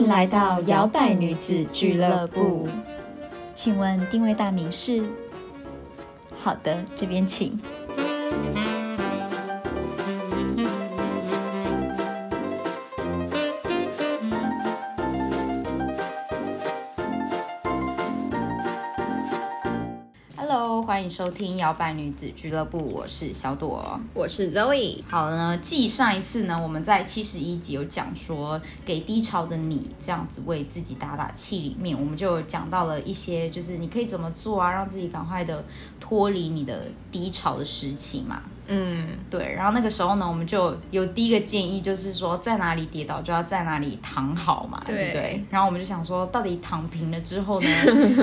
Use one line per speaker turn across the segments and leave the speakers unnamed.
迎来到摇摆女子俱乐部。请问定位大名是？好的，这边请。迎收听摇摆女子俱乐部，我是小朵。
我是 Zoe。
好呢，继上一次呢，我们在七十一集有讲说给低潮的你这样子为自己打打气，里面我们就有讲到了一些，就是你可以怎么做啊，让自己赶快的脱离你的低潮的时期嘛。
嗯，
对，然后那个时候呢，我们就有第一个建议，就是说在哪里跌倒就要在哪里躺好嘛，对不对
对？
然后我们就想说，到底躺平了之后呢，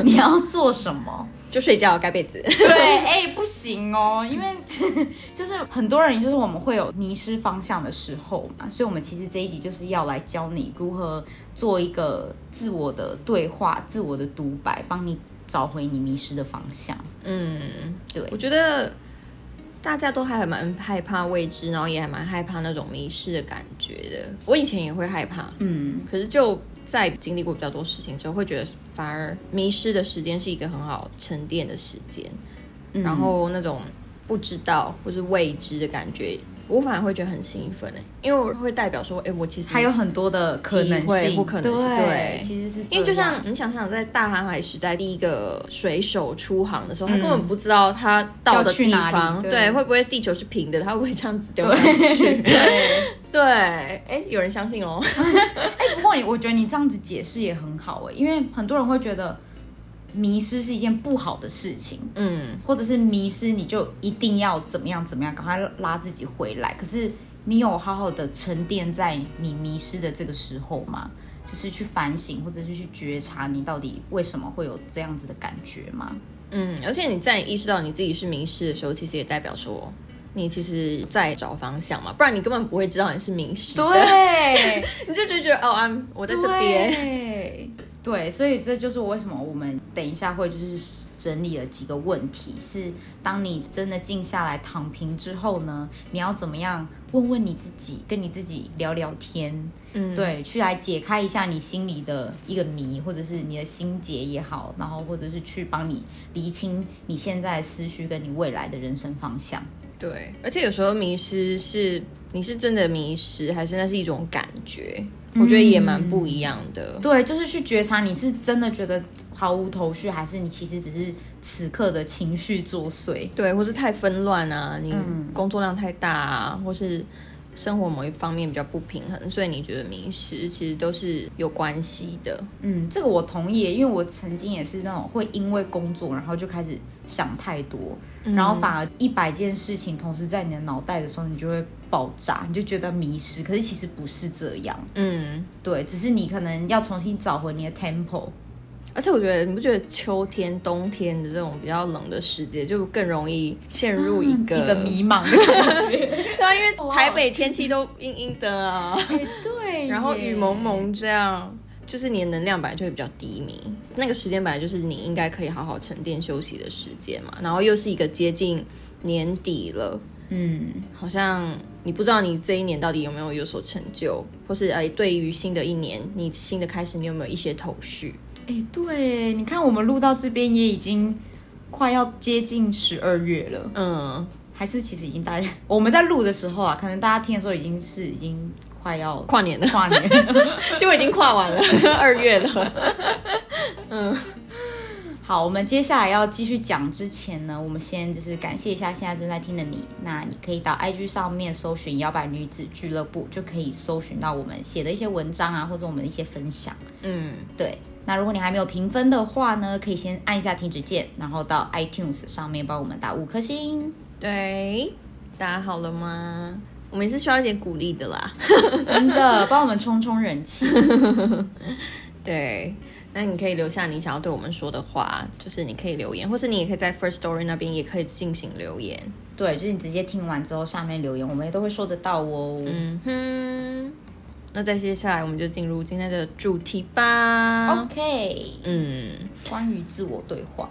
你要做什么？
就睡觉盖被子。
对，哎、不行哦，因为 就是很多人就是我们会有迷失方向的时候嘛，所以我们其实这一集就是要来教你如何做一个自我的对话、自我的独白，帮你找回你迷失的方向。
嗯，
对
我，觉得大家都还蛮害怕未知，然后也还蛮害怕那种迷失的感觉的。我以前也会害怕，
嗯，
可是就在经历过比较多事情之后，会觉得反而迷失的时间是一个很好沉淀的时间，
嗯
然后那种不知道或是未知的感觉。我反而会觉得很兴奋哎，因为我会代表说，哎，我其实
还有很多的可能性，
不可能性
对，
对。
其实是
因为就像你想想，在大航海时代，第一个水手出航的时候，他
嗯
根本不知道他到的地方，
对。
对，会不会地球是平的，他会不会这样子掉下去？对，哎，有人相信哦。
哎，不过你，我觉得你这样子解释也很好哎，因为很多人会觉得迷失是一件不好的事情，
嗯，
或者是迷失你就一定要怎么样怎么样，赶快拉自己回来。可是你有好好的沉淀在你迷失的这个时候吗？就是去反省，或者是去觉察你到底为什么会有这样子的感觉吗？
嗯，而且你在意识到你自己是迷失的时候，其实也代表说你其实在找方向嘛，不然你根本不会知道你是迷失，
对，
你就觉得哦，啊，我在这边。
对，所以这就是为什么我们等一下会就是整理了几个问题，是当你真的静下来躺平之后呢，你要怎么样问问你自己，跟你自己聊聊天，
嗯，
对，去来解开一下你心里的一个谜，或者是你的心结也好，然后或者是去帮你厘清你现在的思绪跟你未来的人生方向。
对，而且有时候迷失是你是真的迷失，还是那是一种感觉？我觉得也蛮不一样的。
对，就是去觉察你是真的觉得毫无头绪，还是你其实只是此刻的情绪作祟。
对，或是太纷乱啊，你
嗯
工作量太大啊，或是生活某一方面比较不平衡，所以你觉得迷失，其实都是有关系的。
嗯，这个我同意，因为我曾经也是那种会因为工作，然后就开始想太多，然后反而一百件事情同时在你的脑袋的时候，你就会爆炸，你就觉得迷失。可是其实不是这样，
嗯，
对，只是你可能要重新找回你的 tempo。
而且我觉得，你不觉得秋天、冬天的这种比较冷的时节，就更容易陷入一个、
一个迷茫的感觉。
对啊，因为台北天气都阴阴的啊。
哎，对，
然后雨蒙。蒙这样，就是你的能量本来就会比较低迷。那个时间本来就是你应该可以好好沉淀休息的时间嘛，然后又是一个接近年底了，
嗯，
好像你不知道你这一年到底有没有有所成就，或是哎，对于新的一年，你新的开始，你有没有一些头绪？
哎，对，你看我们录到这边也已经快要接近十二月了。
嗯，
还是其实已经大家我们在录的时候啊，可能大家听的时候已经是已经快要
跨年了，
跨年。
就已经跨完了，二月了。
嗯好，我们接下来要继续讲之前呢，我们先就是感谢一下现在正在听的你。那你可以到 IG 上面搜寻“摇摆女子俱乐部”，就可以搜寻到我们写的一些文章啊，或者我们的一些分享。
嗯，
对，那如果你还没有评分的话呢，可以先按一下停止键，然后到 iTunes 上面帮我们打五颗星。
对，大家好了吗？我们也是需要一点鼓励的啦。
真的，帮我们冲冲人气。
对，那你可以留下你想要对我们说的话，就是你可以留言，或是你也可以在 First Story 那边也可以进行留言。
对，就是你直接听完之后下面留言，我们也都会收得到哦。
嗯哼，那再接下来我们就进入今天的主题吧。
OK，
嗯，
关于自我对话，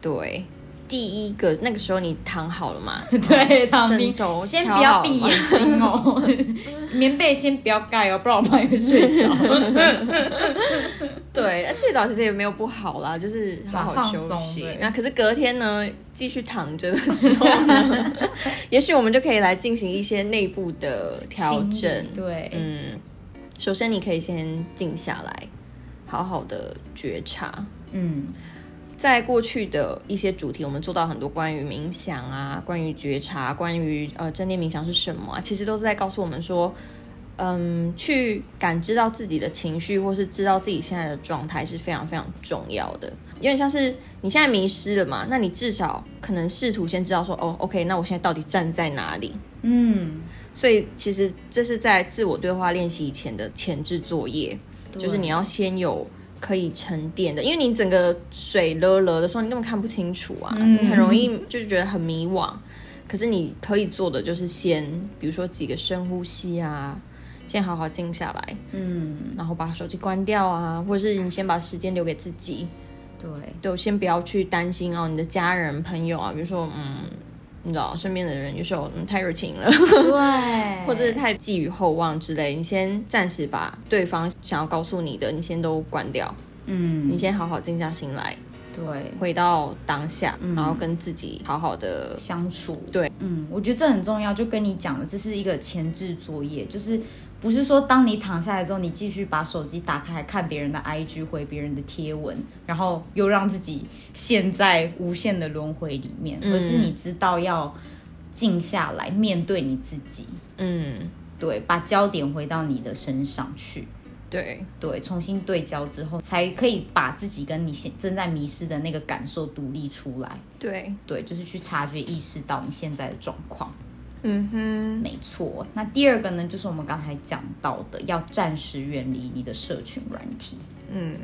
对，第一个那个时候你躺好了嘛？
对，躺平先不要闭眼睛哦，棉被先不要盖哦，不然我怕你会睡着。
对，睡着其实也没有不好啦，就是好好休息。那可是隔天呢，继续躺着的时候呢，也许我们就可以来进行一些内部的调整
理。对，
嗯，首先你可以先静下来，好好的觉察。
嗯
在过去的一些主题，我们做到很多关于冥想啊，关于觉察，关于呃正念冥想是什么啊，其实都是在告诉我们说，嗯，去感知到自己的情绪，或是知道自己现在的状态是非常非常重要的。有点像是你现在迷失了嘛，那你至少可能试图先知道说，哦，OK，那我现在到底站在哪里？
嗯，
所以其实这是在自我对话练习以前的前置作业，就是你要先有可以沉淀的，因为你整个水了了的时候，你根本看不清楚啊，
嗯。
你很容易就是觉得很迷惘。可是你可以做的就是先，比如说几个深呼吸啊，先好好静下来，
嗯，
然后把手机关掉啊，或者是你先把时间留给自己，
对，
对，先不要去担心哦，你的家人朋友啊，比如说嗯，你知道身边的人有时候嗯太热情了。
对，
或者是太寄予厚望之类，你先暂时把对方想要告诉你的，你先都关掉，
嗯，
你先好好静下心来，
对
回到当下，然后跟自己好好的。
相处，
对，
嗯，我觉得这很重要。就跟你讲的，这是一个前置作业，就是不是说当你躺下来之后，你继续把手机打开看别人的 IG，回别人的贴文，然后又让自己陷在无限的轮回里面，
嗯
而是你知道要静下来面对你自己，
嗯，
对，把焦点回到你的身上去。
对，
对，重新对焦之后，才可以把自己跟你现正在迷失的那个感受独立出来。
对，
对，就是去察觉、意识到你现在的状况。
嗯哼，
没错。那第二个呢，就是我们刚才讲到的，要暂时远离你的社群软体。
嗯，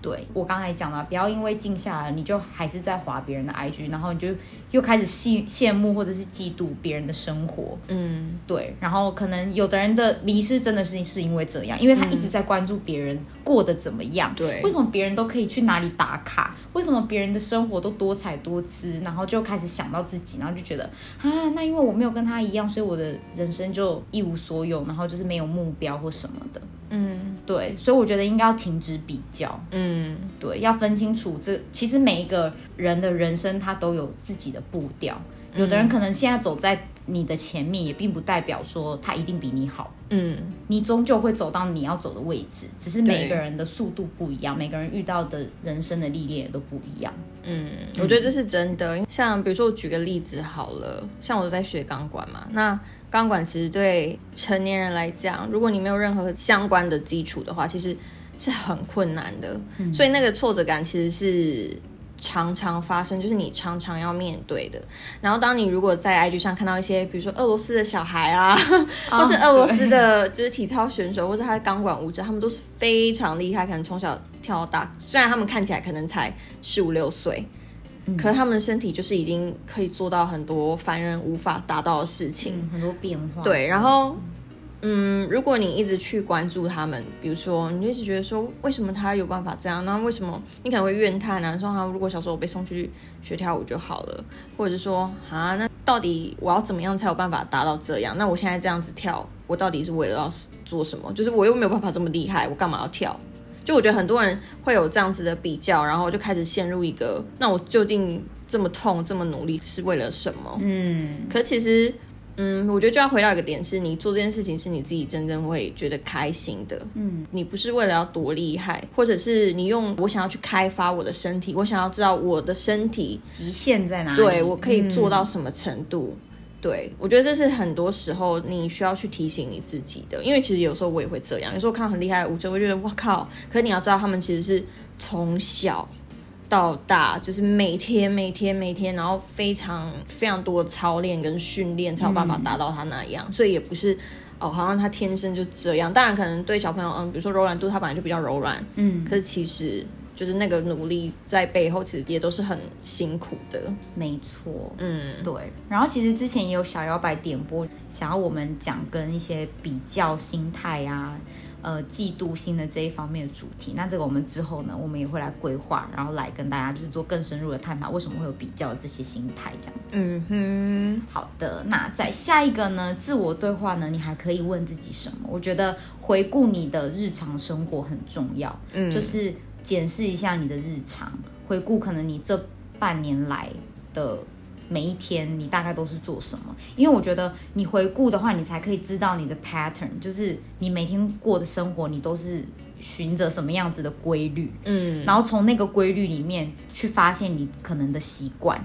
对我刚才讲了，不要因为静下来，你就还是在划别人的 IG，然后你就又开始羡羡慕或者是嫉妒别人的生活。
嗯，
对，然后可能有的人的迷失真的是是因为这样，因为他一直在关注别人过得怎么样。
对
为什么别人都可以去哪里打卡？为什么别人的生活都多彩多姿？然后就开始想到自己，然后就觉得啊，那因为我没有跟他一样，所以我的人生就一无所有，然后就是没有目标或什么的。
嗯，
对，所以我觉得应该要停止比较。
嗯，
对，要分清楚这其实每一个人的人生他都有自己的步调，有的人可能现在走在你的前面，也并不代表说他一定比你好。
嗯，
你终究会走到你要走的位置，只是每个人的速度不一样，每个人遇到的人生的历练也都不一样。
嗯，我觉得这是真的。像比如说，我举个例子好了，像我在学钢管嘛，那钢管其实对成年人来讲，如果你没有任何相关的基础的话，其实是很困难的。所以那个挫折感其实是常常发生，就是你常常要面对的。然后当你如果在 IG 上看到一些，比如说俄罗斯的小孩啊，或是俄罗斯的就是体操选手，或者他的钢管舞者，他们都是非常厉害，可能从小跳到大。虽然他们看起来可能才十五六岁，可是他们的身体就是已经可以做到很多凡人无法达到的事情。
嗯，很多变化。
对，然后，嗯，如果你一直去关注他们，比如说，你就一直觉得说，为什么他有办法这样？那为什么你可能会怨叹啊？说他如果小时候我被送去学跳舞就好了，或者是说，啊，那到底我要怎么样才有办法达到这样？那我现在这样子跳，我到底是为了要做什么？就是我又没有办法这么厉害，我干嘛要跳？就我觉得很多人会有这样子的比较，然后就开始陷入一个，那我究竟这么痛、这么努力是为了什么？
嗯，
可其实，嗯，我觉得就要回到一个点，是你做这件事情是你自己真正会觉得开心的。嗯，你不是为了要多厉害，或者是你用我想要去开发我的身体，我想要知道我的身体
极限在哪里？
对我可以做
嗯
到什么程度。对，我觉得这是很多时候你需要去提醒你自己的，因为其实有时候我也会这样，有时候看到很厉害的舞者，我会觉得哇靠！可是你要知道，他们其实是从小到大，就是每天每天每天，然后非常非常多的操练跟训练，才有办法达到他那样，所以也不是。哦，好像他天生就这样。当然，可能对小朋友，嗯，比如说柔软度，他本来就比较柔软，
嗯，
可是其实就是那个努力在背后，其实也都是很辛苦的。
没错。
嗯，
对，然后其实之前也有小摇摆点播，想要我们讲跟一些比较心态啊，呃嫉妒心的这一方面的主题。那这个我们之后呢，我们也会来规划，然后来跟大家就是做更深入的探讨，为什么会有比较的这些心态这样子。
嗯哼，
好的，那在下一个呢，自我对话呢，你还可以问自己什么？我觉得回顾你的日常生活很重要，
嗯
就是检视一下你的日常，回顾可能你这半年来的每一天，你大概都是做什么？因为我觉得你回顾的话，你才可以知道你的 pattern，就是你每天过的生活，你都是循着什么样子的规律，
嗯，
然后从那个规律里面去发现你可能的习惯，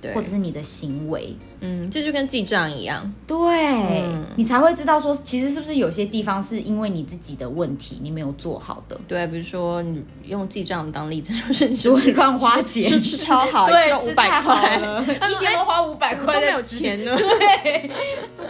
对
或者是你的行为。
嗯，这就跟记账一样，
对、
嗯。
你才会知道说，其实是不是有些地方是因为你自己的问题，你没有做好的。
对，比如说你用记账当例子，就是你
乱花钱，
吃 吃超好，
对，太好
块，
了，一天都花五百块
都没有钱呢。
对，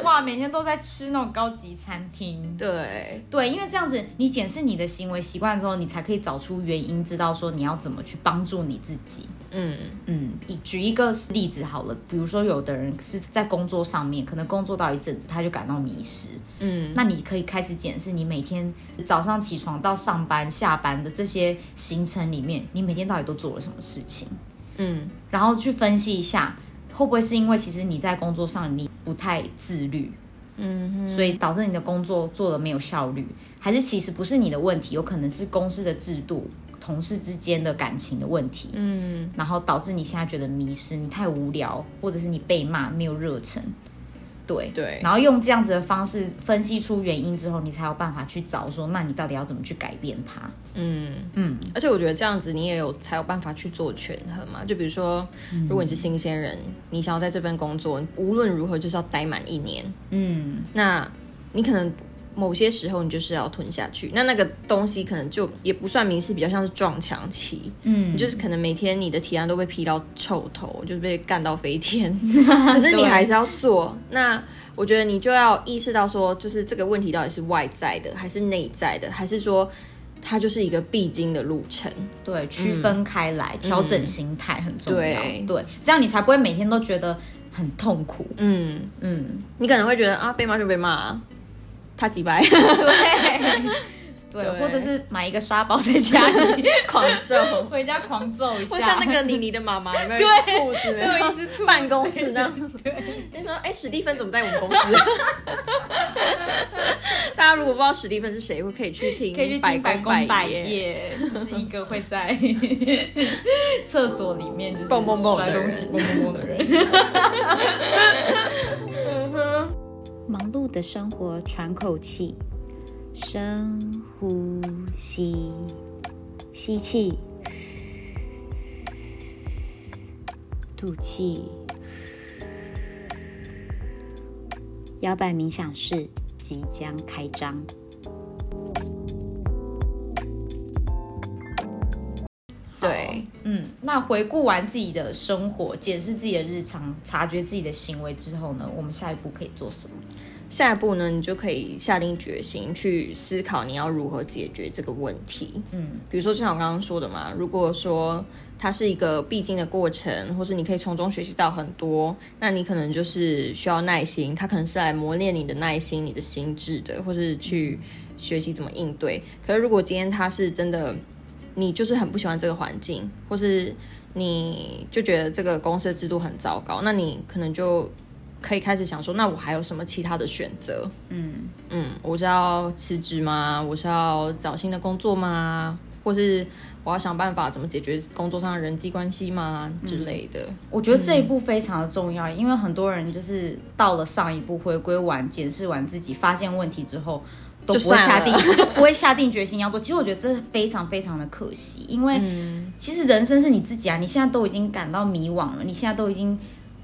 哇，每天都在吃那种高级餐厅。
对，
对，因为这样子，你检视你的行为习惯之后，你才可以找出原因，知道说你要怎么去帮助你自己。
嗯。
嗯，以举一个例子好了，比如说有的人是在工作上面，可能工作到一阵子他就感到迷失，
嗯，
那你可以开始检视你每天早上起床到上班、下班的这些行程里面，你每天到底都做了什么事情，
嗯。
然后去分析一下，会不会是因为其实你在工作上你不太自律，
嗯，
所以导致你的工作做的没有效率，还是其实不是你的问题，有可能是公司的制度、同事之间的感情的问题，
嗯。
然后导致你现在觉得迷失，你太无聊，或者是你被骂没有热忱，对。
对。
然后用这样子的方式分析出原因之后，你才有办法去找说，那你到底要怎么去改变它？
嗯。
嗯，
而且我觉得这样子你也有才有办法去做权衡嘛。就比如说，如果你是新鲜人，你想要在这份工作无论如何就是要待满一年，
嗯，
那你可能某些时候你就是要吞下去。那那个东西可能就也不算迷失，比较像是撞墙期。
嗯
你就是可能每天你的提案都被批到臭头，就是被干到飞天，可是你还是要做。那我觉得你就要意识到说，就是这个问题到底是外在的，还是内在的，还是说它就是一个必经的路程？
对，区分开来，调整心态很重要。
对
对，这样你才不会每天都觉得很痛苦。
嗯，
嗯，
你可能会觉得啊，被骂就被骂、啊，他几百
对。对，
对
或者是买一个沙包在家里
狂揍。
回家狂揍一下，
或像那个妮妮的妈妈，有没有兔子？
对有一只
办公室这样子。你说，哎、史蒂芬怎么在我们公司？大家如果不知道史蒂芬是谁，会可以去听
可以去听
百
百
公
工百
业。
就是一个会在厕所里面就是
蹦蹦蹦的
摔东西蹦蹦蹦的人。
忙碌的生活，喘口气，深呼吸，吸气，吐气。摇摆冥想室即将开张。
那回顾完自己的生活，检视自己的日常，察觉自己的行为之后呢，我们下一步可以做什么？
下一步呢，你就可以下定决心去思考你要如何解决这个问题。
嗯
比如说，就像我刚刚说的嘛，如果说它是一个必经的过程，或是你可以从中学习到很多，那你可能就是需要耐心，它可能是来磨练你的耐心、你的心智的，或是去学习怎么应对。可是如果今天它是真的，你就是很不喜欢这个环境，或是你就觉得这个公司的制度很糟糕，那你可能就可以开始想说，那我还有什么其他的选择？
嗯
嗯，我是要辞职吗？我是要找新的工作吗？或是我要想办法怎么解决工作上的人际关系吗之类的？
我觉得这一步非常的重要，因为很多人就是到了上一步，回归完、检视完自己，发现问题之后。都
就
不会下定，就不会下定决心要做。其实我觉得这是非常非常的可惜，因为
嗯
其实人生是你自己啊，你现在都已经感到迷惘了，你现在都已经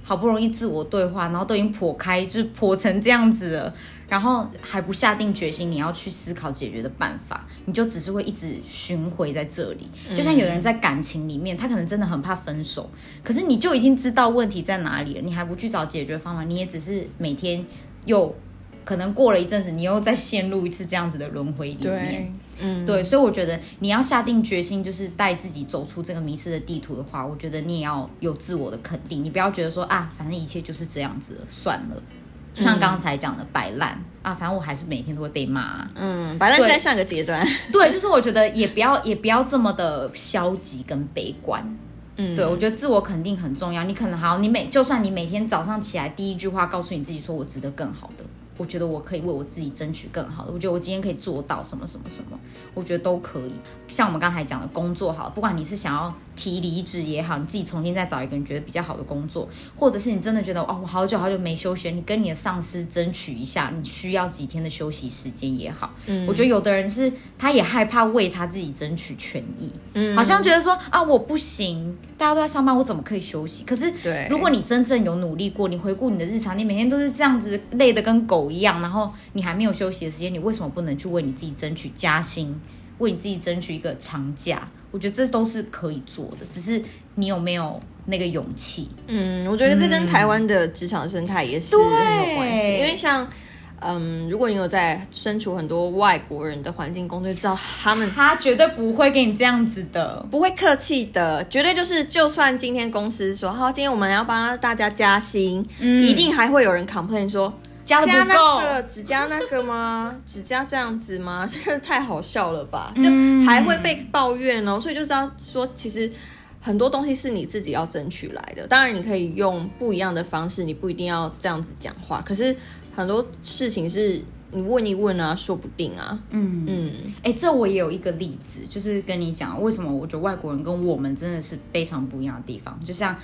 好不容易自我对话，然后都已经破开，就是破成这样子了，然后还不下定决心，你要去思考解决的办法，你就只是会一直巡回在这里。就像有人在感情里面，他可能真的很怕分手，可是你就已经知道问题在哪里了，你还不去找解决方法，你也只是每天又。可能过了一阵子，你又再陷入一次这样子的轮回里面。，
嗯，
对，所以我觉得你要下定决心，就是带自己走出这个迷失的地图的话，我觉得你也要有自我的肯定，你不要觉得说啊，反正一切就是这样子了，算了。就像刚才讲的摆烂啊，反正我还是每天都会被骂、啊。
嗯，摆烂现在上一个阶段，
对，就是我觉得也不要也不要这么的消极跟悲观。
嗯，
对，我觉得自我肯定很重要。你可能好，你每就算你每天早上起来第一句话告诉你自己说我值得更好的，我觉得我可以为我自己争取更好的，我觉得我今天可以做到什么什么什么，我觉得都可以。像我们刚才讲的工作好，不管你是想要提离职也好，你自己重新再找一个你觉得比较好的工作，或者是你真的觉得哦，我好久好久没休息了，你跟你的上司争取一下，你需要几天的休息时间也好。
嗯
我觉得有的人是他也害怕为他自己争取权益，
嗯
好像觉得说啊我不行，大家都在上班，我怎么可以休息？可是
对
如果你真正有努力过，你回顾你的日常，你每天都是这样子累得跟狗一样，然后你还没有休息的时间，你为什么不能去为你自己争取加薪，为你自己争取一个长假？我觉得这都是可以做的，只是你有没有那个勇气？
嗯，我觉得这跟台湾的职场生态也是很有关系，
对
因为像。嗯，如果你有在身处很多外国人的环境工作，知道他们
他绝对不会给你这样子的。
不会客气的，绝对就是，就算今天公司说好，今天我们要帮大家加薪，一定还会有人 complain 说
加
加
不够，
那个只加那个吗？只加这样子吗？真的太好笑了吧！就
嗯
还会被抱怨哦，所以就知道说，其实很多东西是你自己要争取来的。当然，你可以用不一样的方式，你不一定要这样子讲话。可是很多事情是你问一问啊，说不定啊。
嗯
嗯
哎、这我也有一个例子，就是跟你讲为什么我觉得外国人跟我们真的是非常不一样的地方。就像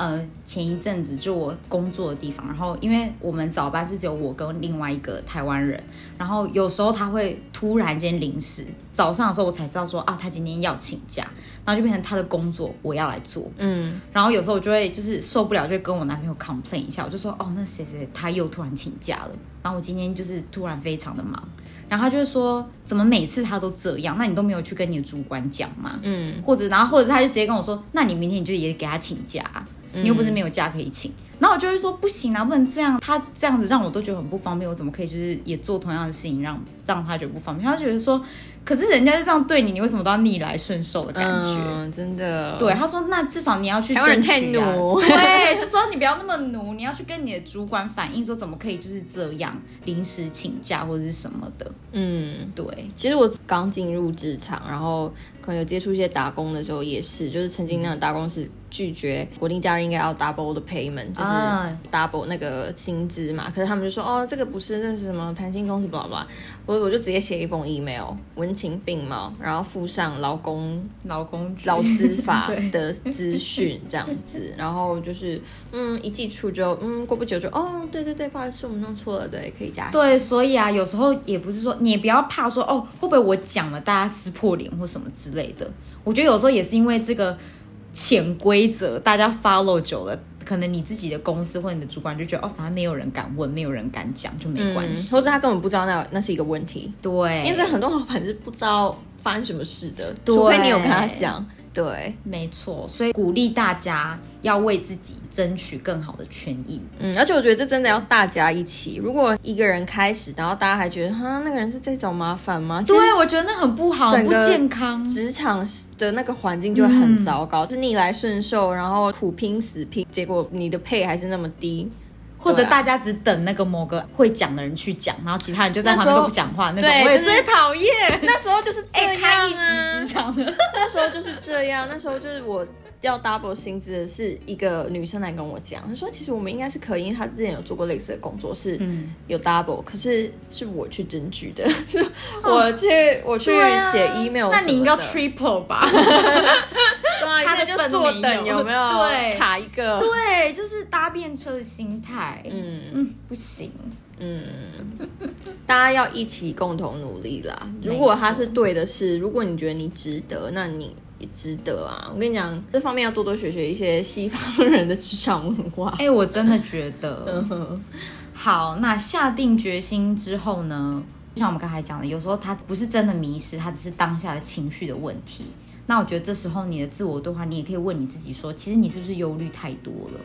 呃前一阵子就我工作的地方，然后因为我们早班是只有我跟另外一个台湾人，然后有时候他会突然间临时早上的时候我才知道说啊他今天要请假，然后就变成他的工作我要来做，
嗯。
然后有时候我就会就是受不了，就会跟我男朋友 complain 一下，我就说哦，那谁谁他又突然请假了，然后我今天就是突然非常的忙，然后他就会说怎么每次他都这样，那你都没有去跟你的主管讲吗？
嗯。
或者然后或者他就直接跟我说，那你明天你就也给他请假啊、你又不是没有假可以请。然后我就会说不行啊，不能这样，他这样子让我都觉得很不方便，我怎么可以就是也做同样的事情让让他觉得不方便？他就觉得说，可是人家就这样对你，你为什么都要逆来顺受的感觉？
嗯，真的
对，他说那至少你要去
台湾人
争取啊
太奴
对，就说你不要那么奴，你要去跟你的主管反映说怎么可以就是这样临时请假或者是什么的。
嗯。
对，
其实我刚进入职场，然后可能有接触一些打工的时候，也是，就是曾经那种大公司拒绝国定假日应该要 double 的 payment，就是
啊
double 那个薪资嘛。可是他们就说，哦，这个不是，那是什么弹性公司，blah blah。我我就直接写一封 email，文情并茂，然后附上劳工
劳工局
劳资法 的资讯这样子，然后就是嗯一寄出就嗯过不久就哦对对对，不好意思，我们弄错了，对，可以加薪。
对，所以啊，有时候也不是说你也不要怕说哦，会不会我讲了大家撕破脸或什么之类的。我觉得有时候也是因为这个潜规则，大家 follow 久了，可能你自己的公司或你的主管就觉得哦，反正没有人敢问，没有人敢讲，就没关系。
嗯或者他根本不知道那那是一个问题。
对，
因为很多老板是不知道发生什么事的，除非你有跟他讲。对，
没错，所以鼓励大家要为自己争取更好的权益。
嗯，而且我觉得这真的要大家一起。如果一个人开始，然后大家还觉得哈那个人是在找麻烦吗？
对，我觉得那很不好，很不健康。
职场的那个环境就会很糟糕，是逆来顺受，然后苦拼死拼，结果你的配还是那么低。
或者大家只等那个某个会讲的人去讲，然后其他人就在旁边都不讲话，那种
对就是
我也最讨厌。
那时候就是 这
哎、
样、啊。
开一集职场，
那时候就是这样，那时候就是我要 double 薪资的是一个女生来跟我讲，她说其实我们应该是可以，因为她之前有做过类似的工作，是
嗯。
有 double，可是是我去争取的，是我去、我去写 email，
啊那你应该 triple 吧？他的
坐等
有
有没有？
对
卡一个，
对，就是搭便车的心态。嗯
嗯
嗯，不行。
嗯，大家要一起共同努力啦。如果他是对的事，如果你觉得你值得，那你。也值得啊！我跟你讲，这方面要多多学学一些西方人的职场文化。
哎、我真的觉得，好，那下定决心之后呢，就像我们刚才讲的，有时候他不是真的迷失，他只是当下的情绪的问题。那我觉得这时候你的自我对话，你也可以问你自己说，其实你是不是忧虑太多了？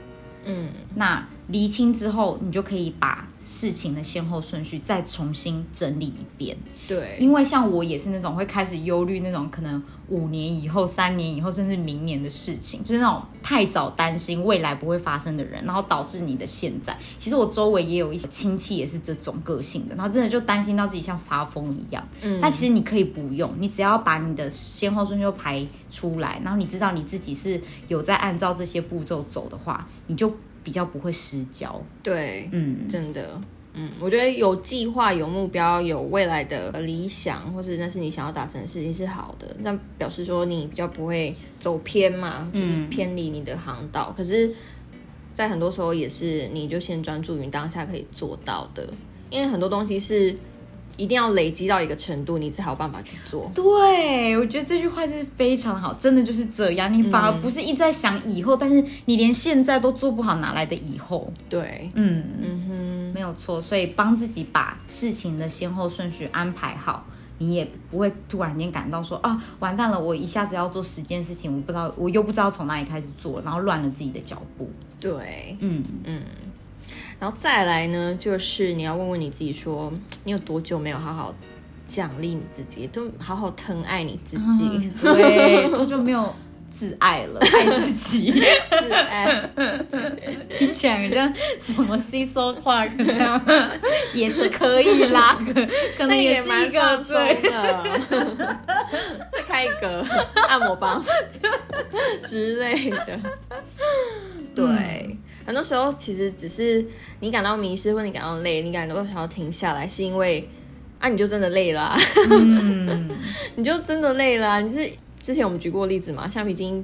嗯
那厘清之后，你就可以把事情的先后顺序再重新整理一遍。
对，
因为像我也是那种会开始忧虑那种可能五年以后、三年以后，甚至明年的事情，就是那种太早担心未来不会发生的人，然后导致你的现在。其实我周围也有一些亲戚也是这种个性的，然后真的就担心到自己像发疯一样。嗯，但其实你可以不用，你只要把你的先后顺序排出来，然后你知道你自己是有在按照这些步骤走的话，你就比较不会失焦。
对，
嗯，
真的。嗯，我觉得有计划、有目标、有未来的理想，或是那是你想要达成的事情是好的，那表示说你比较不会走偏嘛，就是偏离你的航道。可是，在很多时候也是，你就先专注于当下可以做到的，因为很多东西是。一定要累积到一个程度，你才有办法去做。
对，我觉得这句话是非常好，真的就是这样。你反而不是一直在想以后，但是你连现在都做不好，哪来的以后？
对，
嗯嗯哼，没有错。所以帮自己把事情的先后顺序安排好，你也不会突然间感到说啊，完蛋了，我一下子要做十件事情，我不知道，我又不知道从哪里开始做，然后乱了自己的脚步。
对，
嗯嗯。
然后再来呢，就是你要问问你自己，说你有多久没有好好奖励你自己，都好好疼爱你自己？
对，多久没有自爱了，爱自己，
自爱，
听起来像什么 C So Clark 这样，也是可以啦，可能也是一个
对的，再开一个按摩棒之类的，对。很多时候其实只是你感到迷失，或你感到累，你感到想要停下来，是因为啊，你就真的累了，你就真的累了。你是之前我们举过例子嘛？橡皮筋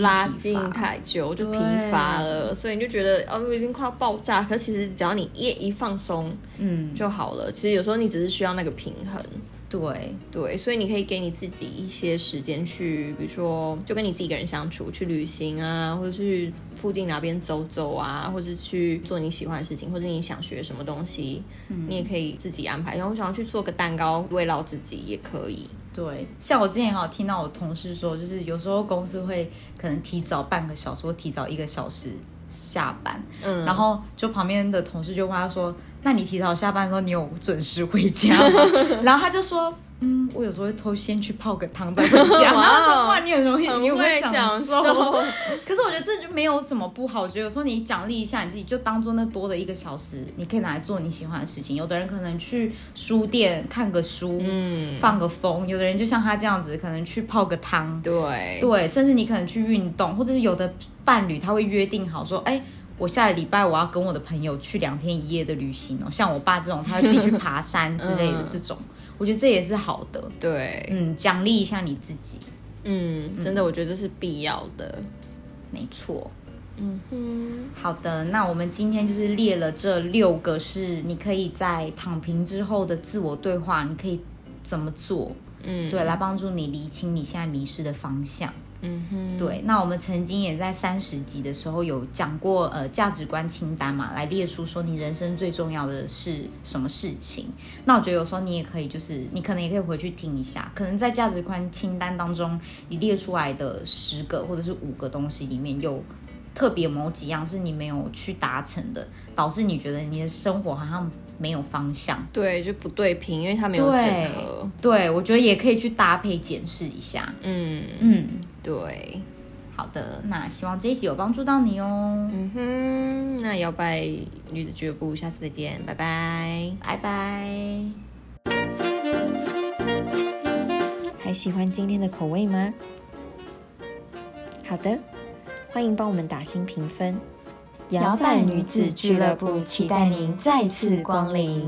拉筋太久就疲乏了，所以你就觉得哦，我已经快要爆炸。可其实只要你一一放松，嗯，就好了。其实有时候你只是需要那个平衡。
对
对，所以你可以给你自己一些时间去，比如说就跟你自己一个人相处，去旅行啊，或者去附近哪边走走啊，或者去做你喜欢的事情，或者你想学什么东西，你也可以自己安排。然后我想要去做个蛋糕慰劳自己也可以。
对，像我之前好听到我同事说，就是有时候公司会可能提早半个小时或提早一个小时下班，嗯，然后就旁边的同事就问他说。那你提早下班的时候，你有准时回家吗？然后他就说，嗯，我有时候会偷先去泡个汤再回家。然后说，哇，你很容易，你会享受。可是我觉得这就没有什么不好。我觉得有时候你奖励一下你自己，就当做那多的一个小时，你可以拿来做你喜欢的事情。有的人可能去书店看个书，嗯，放个风；有的人就像他这样子，可能去泡个汤。
对
对，甚至你可能去运动，或者是有的伴侣他会约定好说，哎。我下个礼拜我要跟我的朋友去两天一夜的旅行哦，像我爸这种，他会自己去爬山 之类的这种，我觉得这也是好的。
对，
嗯，奖励一下你自己。
嗯，真的，我觉得这是必要的。
没错。嗯哼。好的，那我们今天就是列了这六个是你可以在躺平之后的自我对话，你可以怎么做？嗯，对，来帮助你理清你现在迷失的方向。嗯哼，对，那我们曾经也在三十集的时候有讲过，呃，价值观清单嘛，来列出说你人生最重要的是什么事情。那我觉得有时候你也可以，就是你可能也可以回去听一下，可能在价值观清单当中，你列出来的十个或者是五个东西里面，有特别某几样是你没有去达成的，导致你觉得你的生活好像。没有方向，
对，就不对平，因为它没有整合。
对，我觉得也可以去搭配检视一下。
嗯嗯，对，
好的，那希望这一集有帮助到你哦。
嗯哼，那摇摆女子俱乐部，下次再见，拜拜，
拜拜。
还喜欢今天的口味吗？好的，欢迎帮我们打新评分。摇摆女子俱乐部，期待您再次光临。